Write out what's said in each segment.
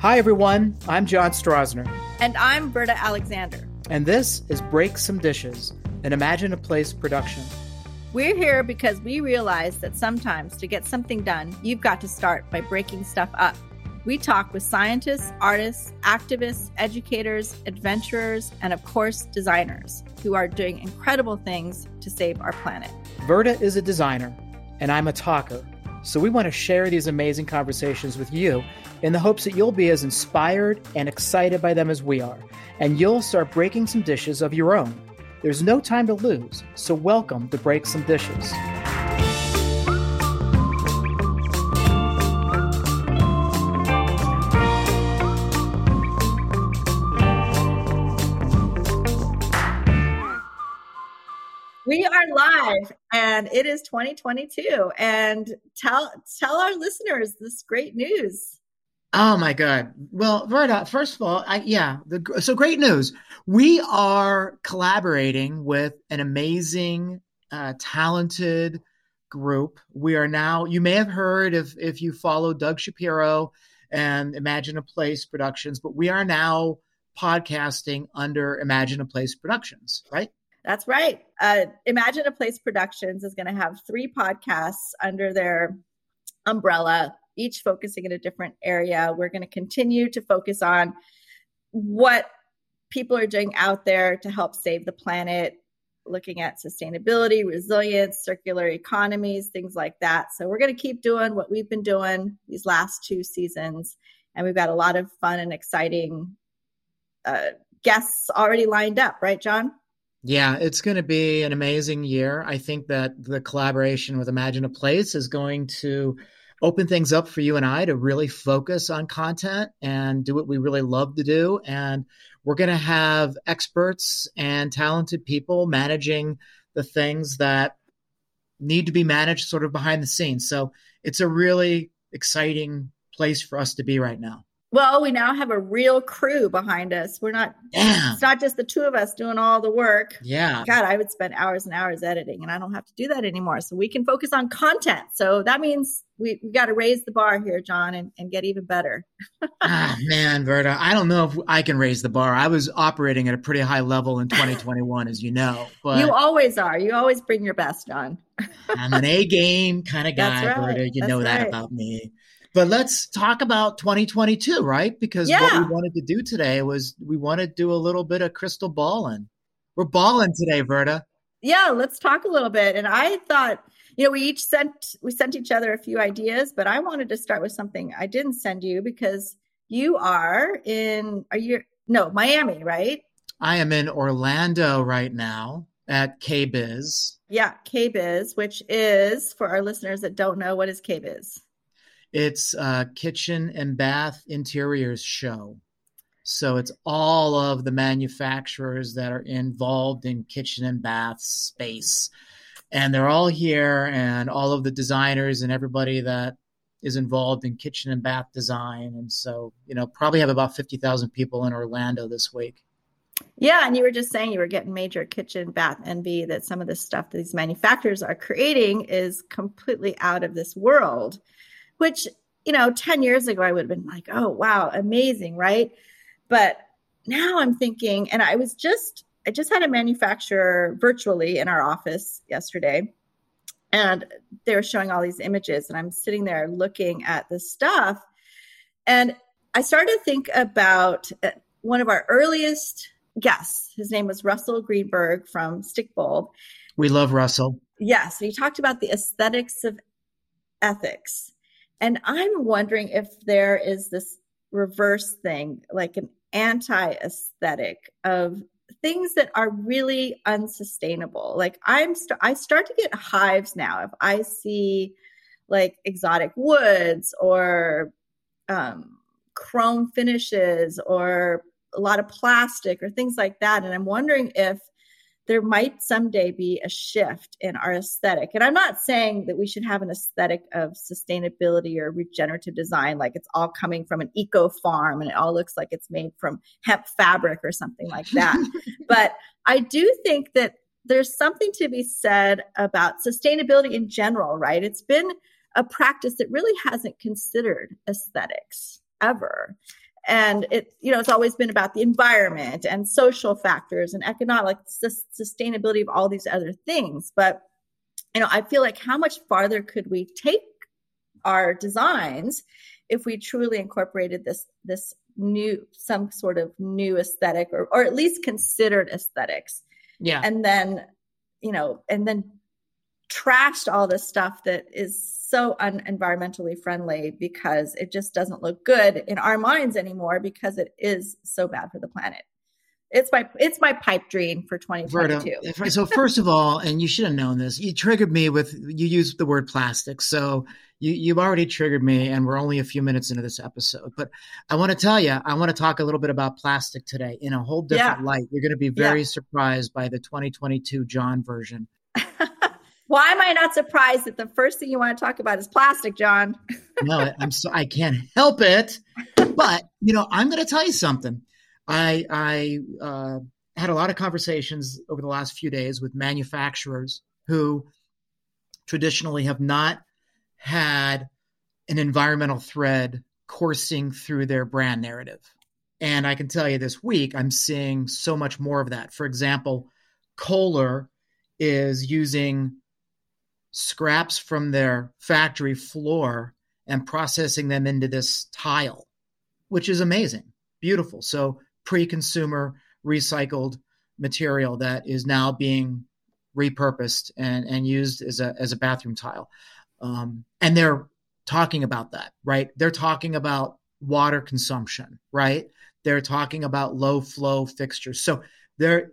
Hi, everyone. I'm John Strosner. And I'm Verda Alexander. And this is Break Some Dishes, an Imagine a Place production. We're here because we realize that sometimes to get something done, you've got to start by breaking stuff up. We talk with scientists, artists, activists, educators, adventurers, and of course, designers who are doing incredible things to save our planet. Verda is a designer, and I'm a talker. So we want to share these amazing conversations with you in the hopes that you'll be as inspired and excited by them as we are, and you'll start breaking some dishes of your own. There's no time to lose, so welcome to Break Some Dishes. We are live and it is 2022 and tell tell our listeners this great news. Oh my God. Well, Verda, first of all, I, yeah, the, so great news. We are collaborating with an amazing, uh, talented group. We are now, you may have heard if, if you follow Doug Shapiro and Imagine a Place Productions, but we are now podcasting under Imagine a Place Productions, right? That's right. Uh, Imagine a Place Productions is going to have three podcasts under their umbrella, each focusing in a different area. We're going to continue to focus on what people are doing out there to help save the planet, looking at sustainability, resilience, circular economies, things like that. So we're going to keep doing what we've been doing these last two seasons. And we've got a lot of fun and exciting uh, guests already lined up, right, John? Yeah, it's going to be an amazing year. I think that the collaboration with Imagine a Place is going to open things up for you and I to really focus on content and do what we really love to do. And we're going to have experts and talented people managing the things that need to be managed sort of behind the scenes. So it's a really exciting place for us to be right now. Well, we now have a real crew behind us. We're not, yeah. it's not just the two of us doing all the work. Yeah. God, I would spend hours and hours editing and I don't have to do that anymore. So we can focus on content. So that means we, we got to raise the bar here, John, and, and get even better. ah, man, Verda, I don't know if I can raise the bar. I was operating at a pretty high level in 2021, as you know. But you always are. You always bring your best, John. I'm an A game kind of guy, right. Verda. You That's know that right. about me. But let's talk about 2022, right? Because Yeah. what we wanted to do today was we want to do a little bit of crystal balling. We're balling today, Verda. yeah let's talk a little bit and i thought you know we each sent we sent each other a few ideas but i wanted to start with something i didn't send you because you are in are you no miami right I am in Orlando right now at KBIS. yeah KBIS which is for our listeners that don't know what is KBIS It's a kitchen and bath interiors show. So it's all of the manufacturers that are involved in kitchen and bath space. And they're all here, and all of the designers and everybody that is involved in kitchen and bath design. And so, you know, probably have about 50,000 people in Orlando this week. yeah and you were just saying you were getting major kitchen bath envy that some of the stuff that these manufacturers are creating is completely out of this world which you know 10 years ago i would have been like oh wow amazing right but now i'm thinking and i was just i just had a manufacturer virtually in our office yesterday and they were showing all these images and i'm sitting there looking at this stuff and i started to think about uh, one of our earliest guests his name was russell greenberg from stickbulb We love Russell. Yes, he talked about the aesthetics of ethics. And I'm wondering if there is this reverse thing, like an anti aesthetic of things that are really unsustainable. Like I'm st- I start to get hives now if I see like exotic woods or um, chrome finishes or a lot of plastic or things like that. And I'm wondering if there might someday be a shift in our aesthetic. And I'm not saying that we should have an aesthetic of sustainability or regenerative design, like it's all coming from an eco farm and it all looks like it's made from hemp fabric or something like that. but I do think that there's something to be said about sustainability in general, right? It's been a practice that really hasn't considered aesthetics ever. And it you know it's always been about the environment and social factors and economic sustainability of all these other things. But you know i feel like how much farther could we take our designs if we truly incorporated this this new some sort of new aesthetic or or at least considered aesthetics? Yeah. And then you know and then trashed all this stuff that is so unenvironmentally friendly because it just doesn't look good in our minds anymore because it is so bad for the planet. It's my it's my pipe dream for 2022. Verda, so first of all, and you should have known this, you triggered me with you used the word plastic. So you you've already triggered me, and we're only a few minutes into this episode. But I want to tell you, I want to talk a little bit about plastic today in a whole different yeah. light. You're going to be very yeah. surprised by the 2022 John version. Why am I not surprised that the first thing you want to talk about is plastic, John? no, I'm so I can't help it. But you know, I'm going to tell you something. I I uh, had a lot of conversations over the last few days with manufacturers who traditionally have not had an environmental thread coursing through their brand narrative. And I can tell you this week, I'm seeing so much more of that. For example, Kohler is using scraps from their factory floor and processing them into this tile, which is amazing, beautiful. So, pre consumer recycled material that is now being repurposed and, and used as a, as a bathroom tile. Um, and they're talking about that, right? They're talking about water consumption, right? They're talking about low flow fixtures. So, there,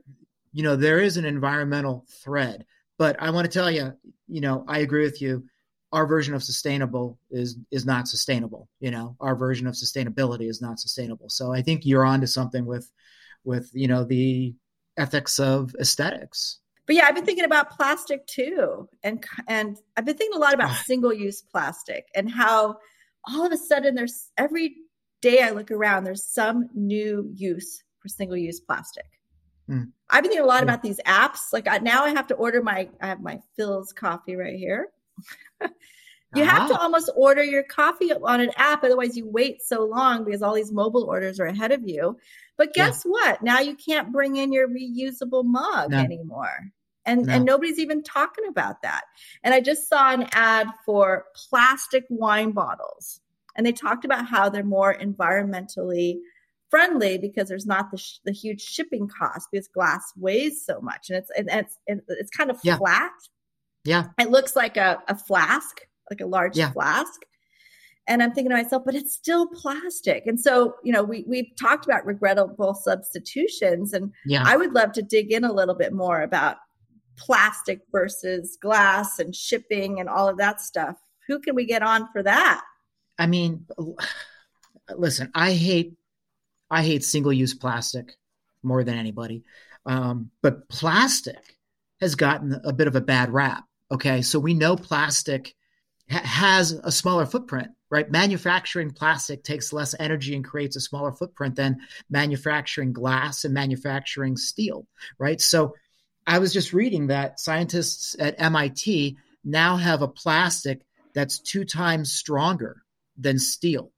you know, there is an environmental thread. But I want to tell you, you know, I agree with you. Our version of sustainable is is not sustainable. You know, our version of sustainability is not sustainable. So I think you're onto something with with you know the ethics of aesthetics. But yeah, I've been thinking about plastic too, and and I've been thinking a lot about ah. single use plastic and how all of a sudden there's every day I look around, there's some new use for single use plastic. Mm. I've been thinking a lot about these apps. Like I, now I have to order my, I have my Philz coffee right here. you uh-huh. have to ah. almost order your coffee on an app. Otherwise you wait so long because all these mobile orders are ahead of you. But guess yeah. what? Now you can't bring in your reusable mug no. anymore. And, no. and nobody's even talking about that. And I just saw an ad for plastic wine bottles. And they talked about how they're more environmentally friendly because there's not the, sh- the huge shipping cost because glass weighs so much and it's and it's it's kind of yeah. flat. Yeah, it looks like a, a flask, like a large yeah. flask. And I'm thinking to myself, but it's still plastic. And so, you know, we we've talked about regrettable substitutions, and yeah. I would love to dig in a little bit more about plastic versus glass and shipping and all of that stuff. Who can we get on for that? I mean, listen, I hate I hate single use plastic more than anybody. Um, but plastic has gotten a bit of a bad rap. Okay. So we know plastic ha- has a smaller footprint, right? Manufacturing plastic takes less energy and creates a smaller footprint than manufacturing glass and manufacturing steel, right? So I was just reading that scientists at MIT now have a plastic that's two times stronger than steel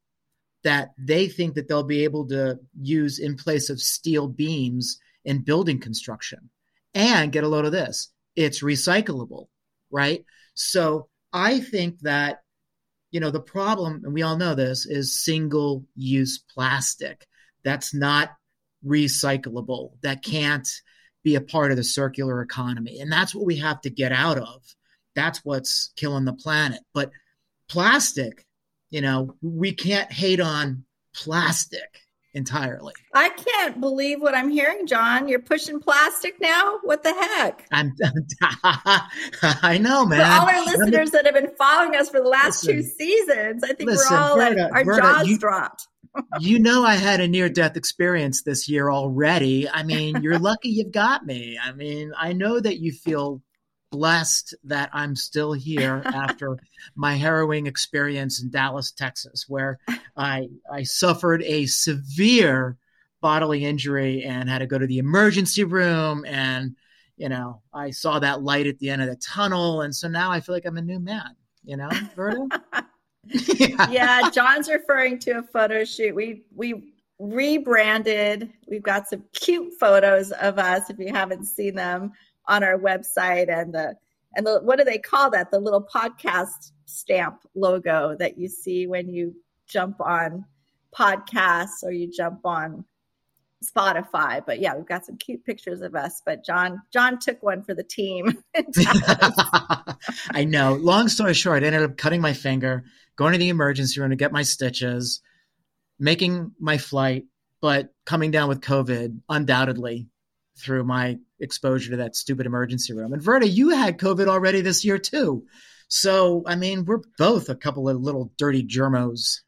that they think that they'll be able to use in place of steel beams in building construction. And get a load of this, it's recyclable, right? So I think that you know the problem and we all know this is single use plastic. That's not recyclable. That can't be a part of the circular economy. And that's what we have to get out of. That's what's killing the planet. But plastic you know, we can't hate on plastic entirely. I can't believe what I'm hearing, John. You're pushing plastic now? What the heck? I'm, I know, man. For all our listeners that have been following us for the last listen, two seasons, I think listen, we're all Verda, like, our Verda, jaws you, dropped. you know, I had a near death experience this year already. I mean, you're lucky you've got me. I mean, I know that you feel blessed that I'm still here after my harrowing experience in Dallas, Texas, where I I suffered a severe bodily injury and had to go to the emergency room and you know I saw that light at the end of the tunnel and so now I feel like I'm a new man, you know, Verda? yeah. yeah, John's referring to a photo shoot. We we rebranded. We've got some cute photos of us if you haven't seen them on our website and the and the what do they call that? The little podcast stamp logo that you see when you jump on podcasts or you jump on Spotify. But yeah, we've got some cute pictures of us. But John John took one for the team. I know. Long story short, I ended up cutting my finger, going to the emergency room to get my stitches, making my flight, but coming down with COVID undoubtedly through my exposure to that stupid emergency room. And Verda, you had COVID already this year too. So I mean, we're both a couple of little dirty germos.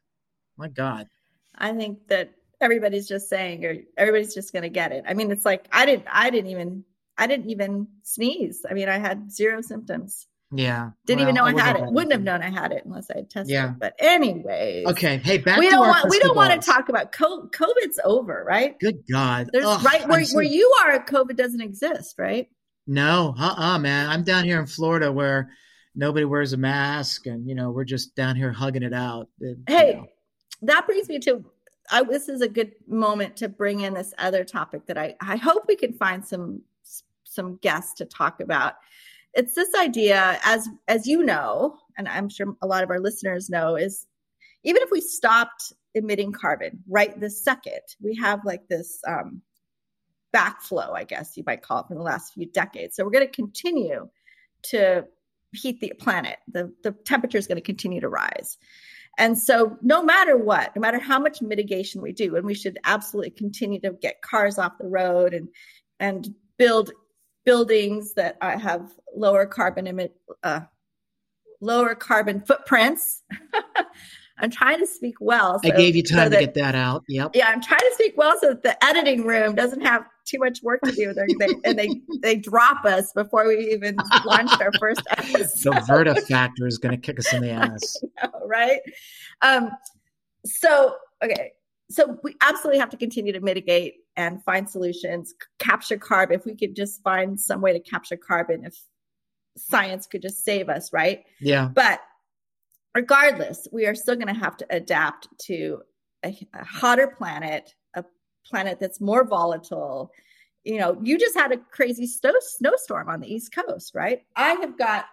My God. I think that everybody's just saying or everybody's just going to get it. I mean, it's like I didn't I didn't even I didn't even sneeze. I mean, I had zero symptoms. Yeah. Didn't well, even know I, I had it. Wouldn't have known I had it unless I had tested. Yeah. But anyways. Okay. Hey, back we to don't want we don't want to talk about COVID. COVID's over, right? Good God. There's Ugh, right where, so... where you are, COVID doesn't exist, right? No, uh-uh, man. I'm down here in Florida where nobody wears a mask and you know, we're just down here hugging it out. It, hey, you know. that brings me to I, this is a good moment to bring in this other topic that I, I hope we can find some some guests to talk about. It's this idea, as as you know, and I'm sure a lot of our listeners know, is even if we stopped emitting carbon right this second, we have like this um, backflow, I guess you might call it, from the last few decades. So we're going to continue to heat the planet. The the temperature is going to continue to rise. And so, no matter what, no matter how much mitigation we do, and we should absolutely continue to get cars off the road and and build buildings that I have lower carbon emit, uh, lower carbon footprints. I'm trying to speak well. So, I gave you time so that, to get that out. Yep. Yeah, I'm trying to speak well so that the editing room doesn't have too much work to do. They're, and they they drop us before we even launch our first episode. The Verda factor is going to kick us in the ass. Know, right? Um, so okay, so we absolutely have to continue to mitigate and find solutions, capture carbon. If we could just find some way to capture carbon, if science could just save us, right? Yeah. But regardless, we are still going to have to adapt to a, a, hotter planet, a planet that's more volatile. You know, you just had a crazy snow, snowstorm on the East Coast, right? I have got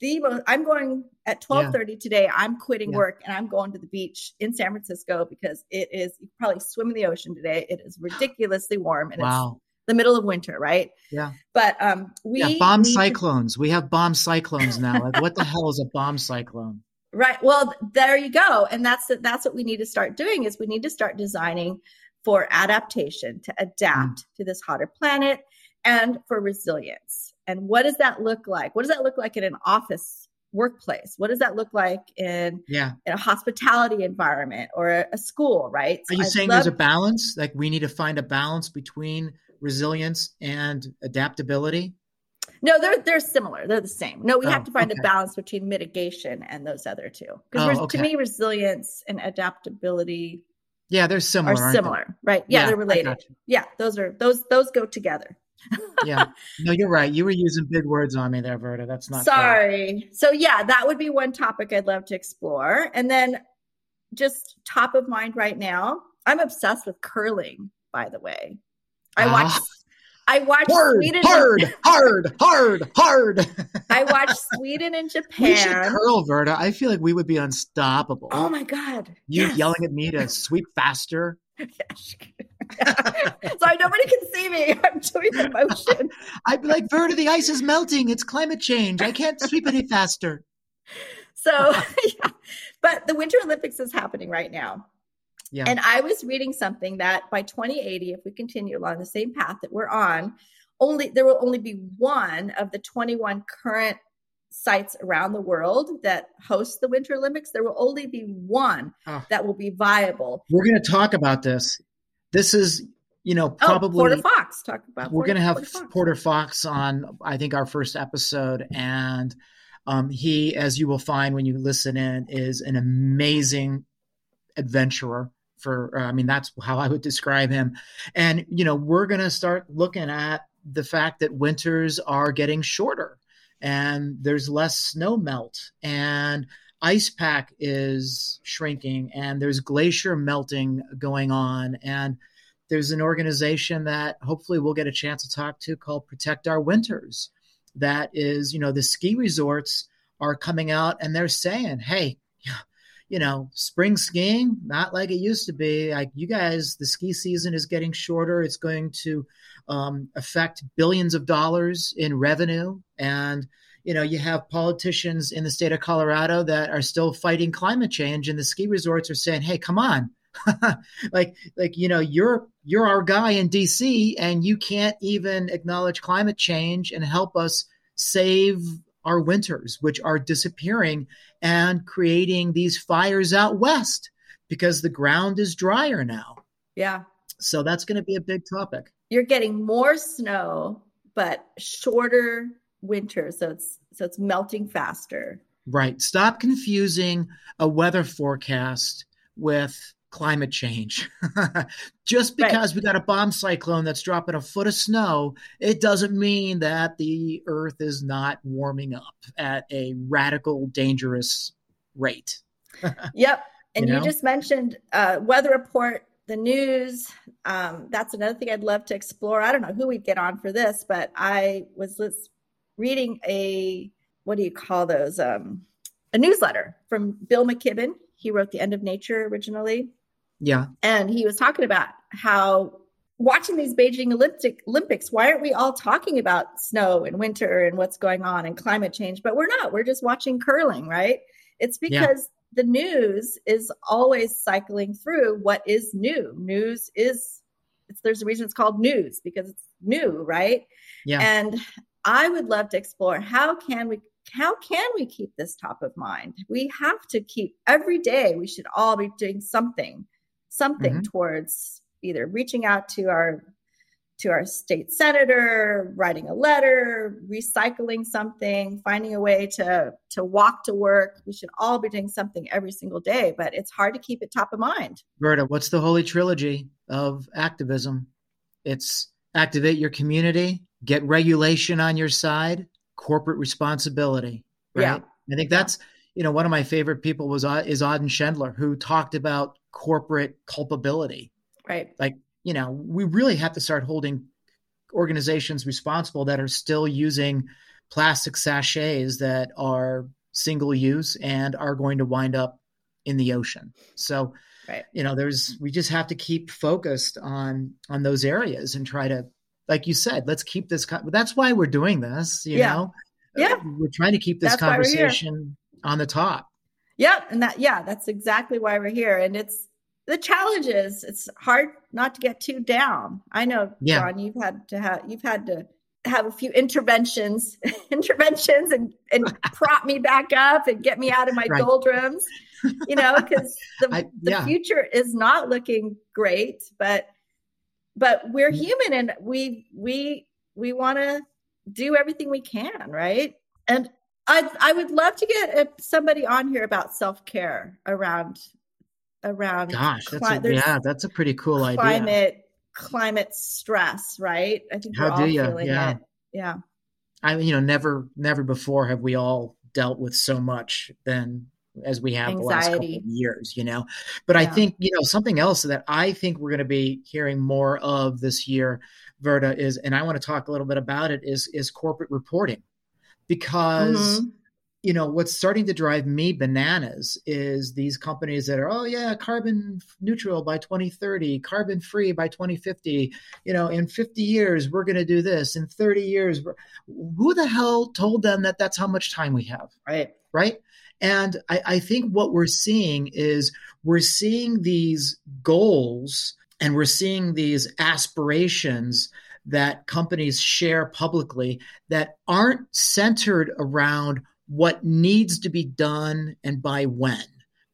the most, I'm going at 12:30 yeah. today. I'm quitting yeah. work and I'm going to the beach in San Francisco because it is you probably swim in the ocean today. It is ridiculously warm and wow. it's the middle of winter, right? Yeah. But um we yeah, bomb cyclones. To- we have bomb cyclones now. Like what the hell is a bomb cyclone? Right. Well, there you go. And that's that's what we need to start doing is we need to start designing for adaptation to adapt mm. to this hotter planet and for resilience. And what does that look like? What does that look like in an office workplace? What does that look like in, yeah. in a hospitality environment or a, a school, right? So Are you I saying love- there's a balance? Like we need to find a balance between resilience and adaptability? No, they're they're similar. They're the same. No, we oh, have to find okay. a balance between mitigation and those other two. Because oh, okay. to me, resilience and adaptability, yeah, they're similar. Are similar, they? right? Yeah, yeah, they're related. Yeah, those are those those go together. Yeah, no, you're right. You were using big words on me there, Verda. That's not sorry. Fair. So yeah, that would be one topic I'd love to explore, and then just top of mind right now, I'm obsessed with curling. By the way, I uh, watch I watched hard, Sweden. Hard, and- hard, hard, hard. I watched Sweden and Japan. We should curl, Verda. I feel like we would be unstoppable. Oh my god! You yes. yelling at me to sweep faster. Sorry, nobody can see me. I'm doing the motion. I'd be like, Verda, the ice is melting. It's climate change. I can't sweep any faster. So, yeah. But the Winter Olympics is happening right now. Yeah. And I was reading something that by 2080, if we continue along the same path that we're on, only there will only be one of the 21 current sites around the world that host the Winter Olympics. There will only be one oh. that will be viable. We're going to talk about this. This is, you know, probably oh, Porter Fox. Talk about. We're going to have Porter Fox. Porter Fox on. I think our first episode, and um, he, as you will find when you listen in, is an amazing adventurer for uh, i mean that's how i would describe him and you know we're going to start looking at the fact that winters are getting shorter and there's less snow melt and ice pack is shrinking and there's glacier melting going on and there's an organization that hopefully we'll get a chance to talk to called protect our winters. That is you know the ski resorts are coming out and they're saying hey you know spring skiing not like it used to be. Like you guys the ski season is getting shorter. It's going to um, affect billions of dollars in revenue. And you know, you have politicians in the state of Colorado that are still fighting climate change, and the ski resorts are saying, "Hey, come on." like like you know you're you're our guy in DC and you can't even acknowledge climate change and help us save our winters which are disappearing and creating these fires out west because the ground is drier now. Yeah. So that's going to be a big topic. You're getting more snow but shorter winter, so it's so it's melting faster. Right. Stop confusing a weather forecast with climate change. Just because right. we got a bomb cyclone that's dropping a foot of snow, it doesn't mean that the earth is not warming up at a radical, dangerous rate. yep. And you, know? you just mentioned uh, weather report, the news. Um, that's another thing I'd love to explore. I don't know who we'd get on for this, but I was reading a what do you call those? Um, a newsletter from Bill McKibben. He wrote The End of Nature originally. Yeah. And he was talking about how watching these Beijing Olympic Olympics, why aren't we all talking about snow and winter and what's going on and climate change? But we're not. We're just watching curling, right? It's because yeah. the news is always cycling through what is new. News is there's a reason it's called news because it's new, right? Yeah. And I would love to explore how can we how can we keep this top of mind? We have to keep every day we should all be doing something something mm-hmm. towards either reaching out to our to our state senator, writing a letter, recycling something, finding a way to to walk to work. We should all be doing something every single day, but it's hard to keep it top of mind. Verda, what's the holy trilogy of activism? It's activate your community, get regulation on your side, corporate responsibility. Right. Yeah. I think that's you know one of my favorite people was uh, is Auden Schendler who talked about corporate culpability. Right. Like you know we really have to start holding organizations responsible that are still using plastic sachets that are single use and are going to wind up in the ocean. So right. you know there's we just have to keep focused on on those areas and try to like you said, let's keep this. That's why we're doing this. You yeah. know, yeah, we're trying to keep this that's conversation on the top. Yeah, and that yeah, that's exactly why we're here. And it's the challenge is it's hard not to get too down. I know, yeah. John, you've had to have you've had to have a few interventions, interventions, and and prop me back up and get me out of my right. doldrums. You know, because the I, the future is not looking great, but but we're mm-hmm. human and we we we want to do everything we can right and i i would love to get somebody on here about self-care around around gosh cli- that's a, yeah that's a pretty cool climate, idea climate climate stress right i think how do you yeah it. yeah i mean, you know never never before have we all dealt with so much than as we have Anxiety. the last couple of years, you know. But yeah. I think, you know, something else that I think we're going to be hearing more of this year, Verda, is, and I want to talk a little bit about it, is is corporate reporting. Because mm-hmm. you know what's starting to drive me bananas is these companies that are oh yeah carbon neutral by 2030 carbon free by 2050 you know in 50 years we're going to do this in 30 years who the hell told them that that's how much time we have? Right. Right? And I, I think what we're seeing is we're seeing these goals and we're seeing these aspirations that companies share publicly that aren't centered around what needs to be done and by when,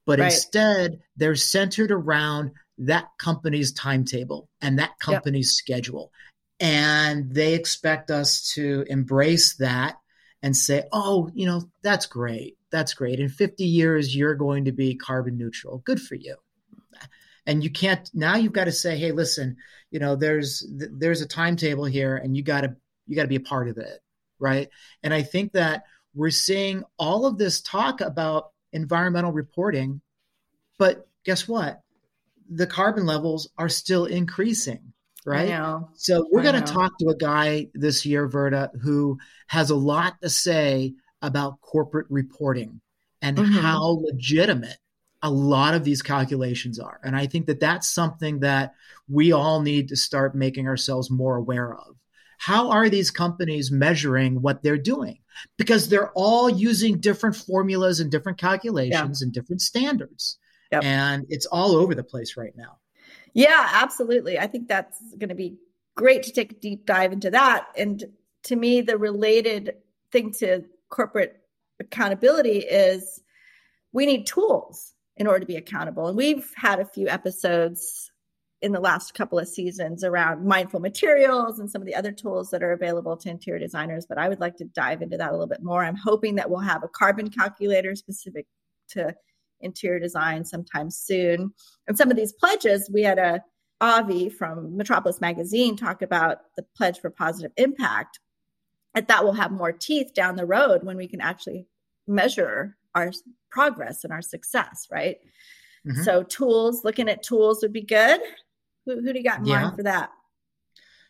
but right. instead they're centered around that company's timetable and that company's yep. schedule. And they expect us to embrace that and say, oh, you know, that's great that's great. In 50 years, you're going to be carbon neutral. Good for you. And you can't now. You've got to say, hey, listen, you know, there's there's a timetable here, and you got to you got to be a part of it, right? And I think that we're seeing all of this talk about environmental reporting, but guess what? The carbon levels are still increasing, right? So we're going to talk to a guy this year, Verda, who has a lot to say about corporate reporting and mm-hmm. how legitimate a lot of these calculations are. And I think that that's something that we all need to start making ourselves more aware of. How are these companies measuring what they're doing? Because they're all using different formulas and different calculations yeah. and different standards. Yep. And it's all over the place right now. Yeah, absolutely. I think that's going to be great to take a deep dive into that. And to me, the related thing to corporate accountability is we need tools in order to be accountable. And we've had a few episodes in the last couple of seasons around mindful materials and some of the other tools that are available to interior designers. But I would like to dive into that a little bit more. I'm hoping that we'll have a carbon calculator specific to interior design sometime soon. And some of these pledges, we had a Avi from Metropolis Magazine talk about the pledge for positive impact. And that will have more teeth down the road when we can actually measure our progress and our success, right? Mm-hmm. So tools, looking at tools would be good. Who, who do you got in yeah. mind for that?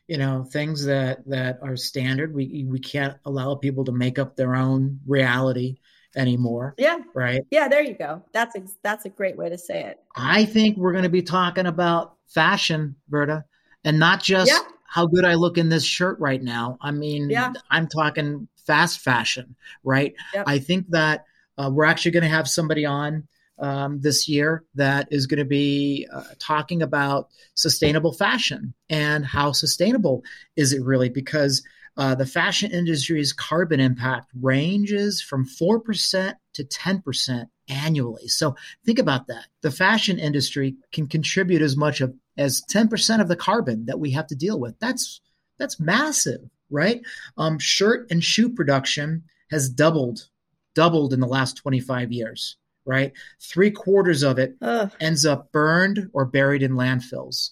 You know, things that that are standard. We we can't allow people to make up their own reality anymore. Yeah. Right. Yeah. There you go. That's a, that's a great way to say it. I think we're going to be talking about fashion, Verda, and not just yeah. how good I look in this shirt right now. I mean, yeah. I'm talking fast fashion, right? Yep. I think that uh, we're actually going to have somebody on um, this year that is going to be uh, talking about sustainable fashion and how sustainable is it really because uh, the fashion industry's carbon impact ranges from 4% to 10% annually. So think about that. The fashion industry can contribute as much of, as 10% of the carbon that we have to deal with. That's that's massive, right? Um, shirt and shoe production has doubled doubled in the last 25 years, right? Three quarters of it Ugh. ends up burned or buried in landfills.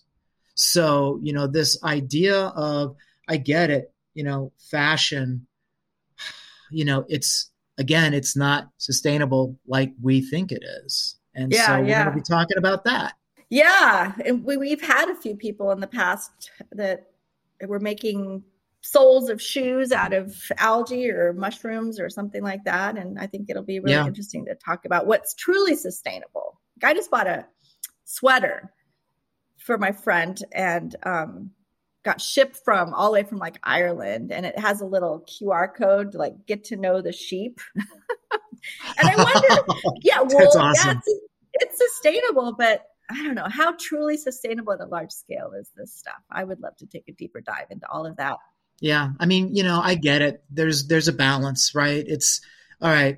So, you know, this idea of, I get it, you know, fashion, you know, it's, again, it's not sustainable like we think it is. And yeah, so we're yeah. going to be talking about that. Yeah. And we, we've had a few people in the past that were making soles of shoes out of algae or mushrooms or something like that. And I think it'll be really yeah. interesting to talk about what's truly sustainable. I just bought a sweater for my friend and um, got shipped from all the way from like Ireland, and it has a little QR code to like get to know the sheep. and I wonder, yeah, well, awesome. yeah, it's, it's sustainable, but I don't know how truly sustainable at a large scale is this stuff. I would love to take a deeper dive into all of that. Yeah, I mean, you know, I get it. There's there's a balance, right? It's all right.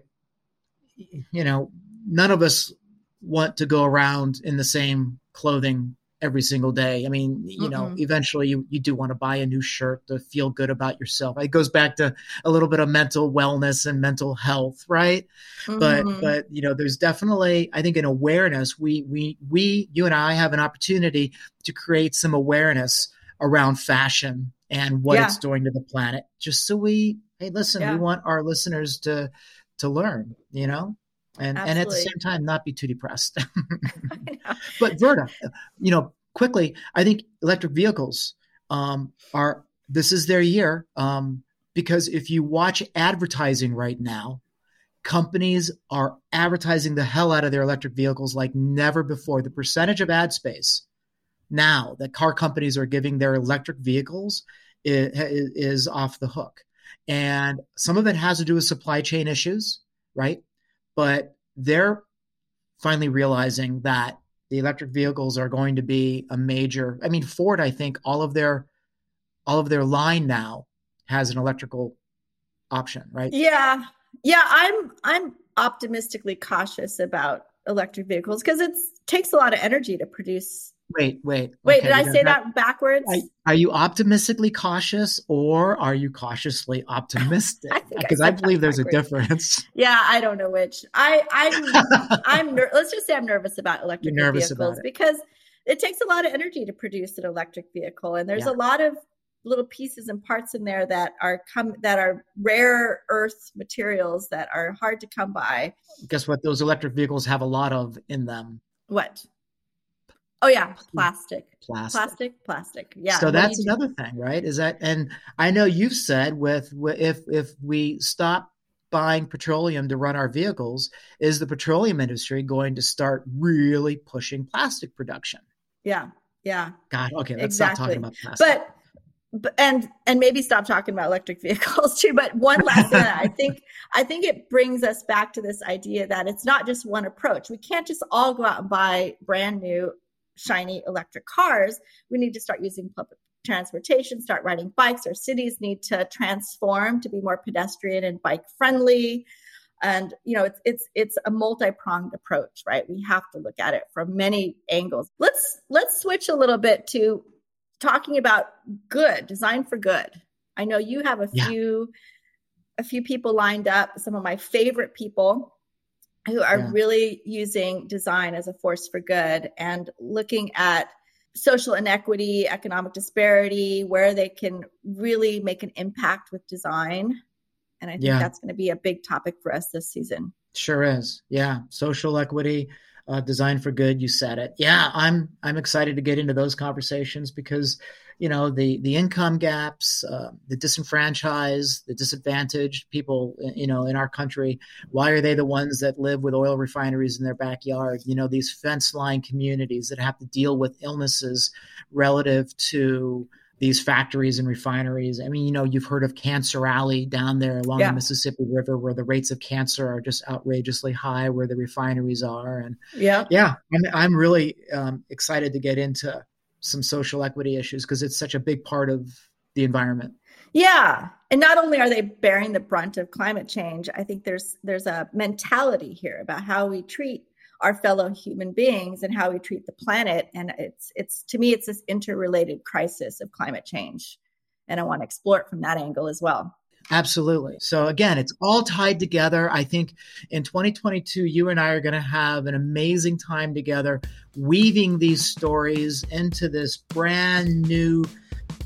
You know, none of us want to go around in the same clothing every single day. I mean, you Mm-mm. know, eventually you, you do want to buy a new shirt to feel good about yourself. It goes back to a little bit of mental wellness and mental health, right? Mm-hmm. But but you know, there's definitely I think an awareness. We we we you and I have an opportunity to create some awareness around fashion and what yeah. it's doing to the planet just so we hey listen yeah. we want our listeners to to learn you know and Absolutely. and at the same time not be too depressed but verda you know quickly i think electric vehicles um, are this is their year um, because if you watch advertising right now companies are advertising the hell out of their electric vehicles like never before the percentage of ad space now that car companies are giving their electric vehicles is, is off the hook. And some of it has to do with supply chain issues, right? But they're finally realizing that the electric vehicles are going to be a major I mean Ford I think all of their all of their line now has an electrical option, right? Yeah. Yeah, I'm I'm optimistically cautious about electric vehicles because it takes a lot of energy to produce Wait, wait. Wait, okay, did I say that backwards? Are, are, you optimistically cautious or are you cautiously optimistic? Because I, I, believe there's backwards. a difference. Yeah, I don't know which. I I'm I'm ner- let's just say I'm nervous about electric vehicles because it takes a lot of energy to produce an electric vehicle and there's yeah. a lot of little pieces and parts in there that are come that are rare earth materials that are hard to come by. Guess what? Those electric vehicles have a lot of in them. What? Oh yeah, plastic. Plastic. Plastic, plastic. Yeah. So that's another thing, right? Is that and I know you've said with if if we stop buying petroleum to run our vehicles, is the petroleum industry going to start really pushing plastic production? Yeah. Yeah. God, okay, let's stop talking about plastic. but but and and maybe stop talking about electric vehicles too but one last thing i think i think it brings us back to this idea that it's not just one approach we can't just all go out and buy brand new shiny electric cars we need to start using public transportation start riding bikes. Our cities need to transform to be more pedestrian and bike friendly. And you know it's it's it's a multi-pronged approach right? We have to look at it from many angles. Let's let's switch a little bit to talking about good design for good. I know you have a Yeah. few a few people lined up some of my favorite people who are Yeah. really using design as a force for good and looking at social inequity economic disparity where they can really make an impact with design and i think Yeah. that's going to be a big topic for us this season Sure is. Yeah. Social equity, uh, design for good. You said it. Yeah. I'm, I'm excited to get into those conversations because, you know, the, the income gaps, uh, the disenfranchised, the disadvantaged people, you know, in our country, why are they the ones that live with oil refineries in their backyard? You know, these fence line communities that have to deal with illnesses relative to, these factories and refineries. I mean, you know, you've heard of Cancer Alley down there along Yeah. the Mississippi River where the rates of cancer are just outrageously high where the refineries are. And yeah yeah, I'm, I'm really um, excited to get into some social equity issues because it's such a big part of the environment. Yeah. And not only are they bearing the brunt of climate change, I think there's there's a mentality here about how we treat our fellow human beings and how we treat the planet and it's it's to me it's this interrelated crisis of climate change. And I want to explore it from that angle as well. Absolutely. So again, it's all tied together. I think in 2022, you and I are going to have an amazing time together, weaving these stories into this brand new,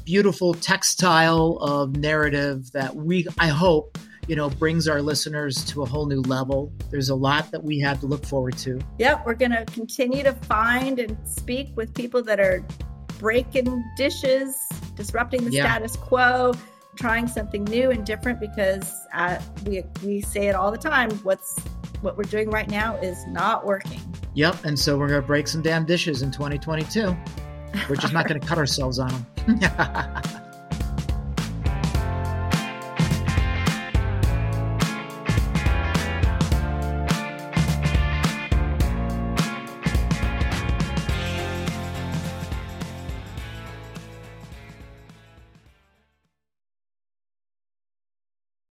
beautiful textile of narrative that we, I hope, you know, brings our listeners to a whole new level. There's a lot that we have to look forward to. Yep, we're going to continue to find and speak with people that are breaking dishes, disrupting the Yeah. status quo, trying something new and different because uh, we we say it all the time. What's what we're doing right now is not working. Yep. And so we're going to break some damn dishes in 2022. We're just not going to cut ourselves on them.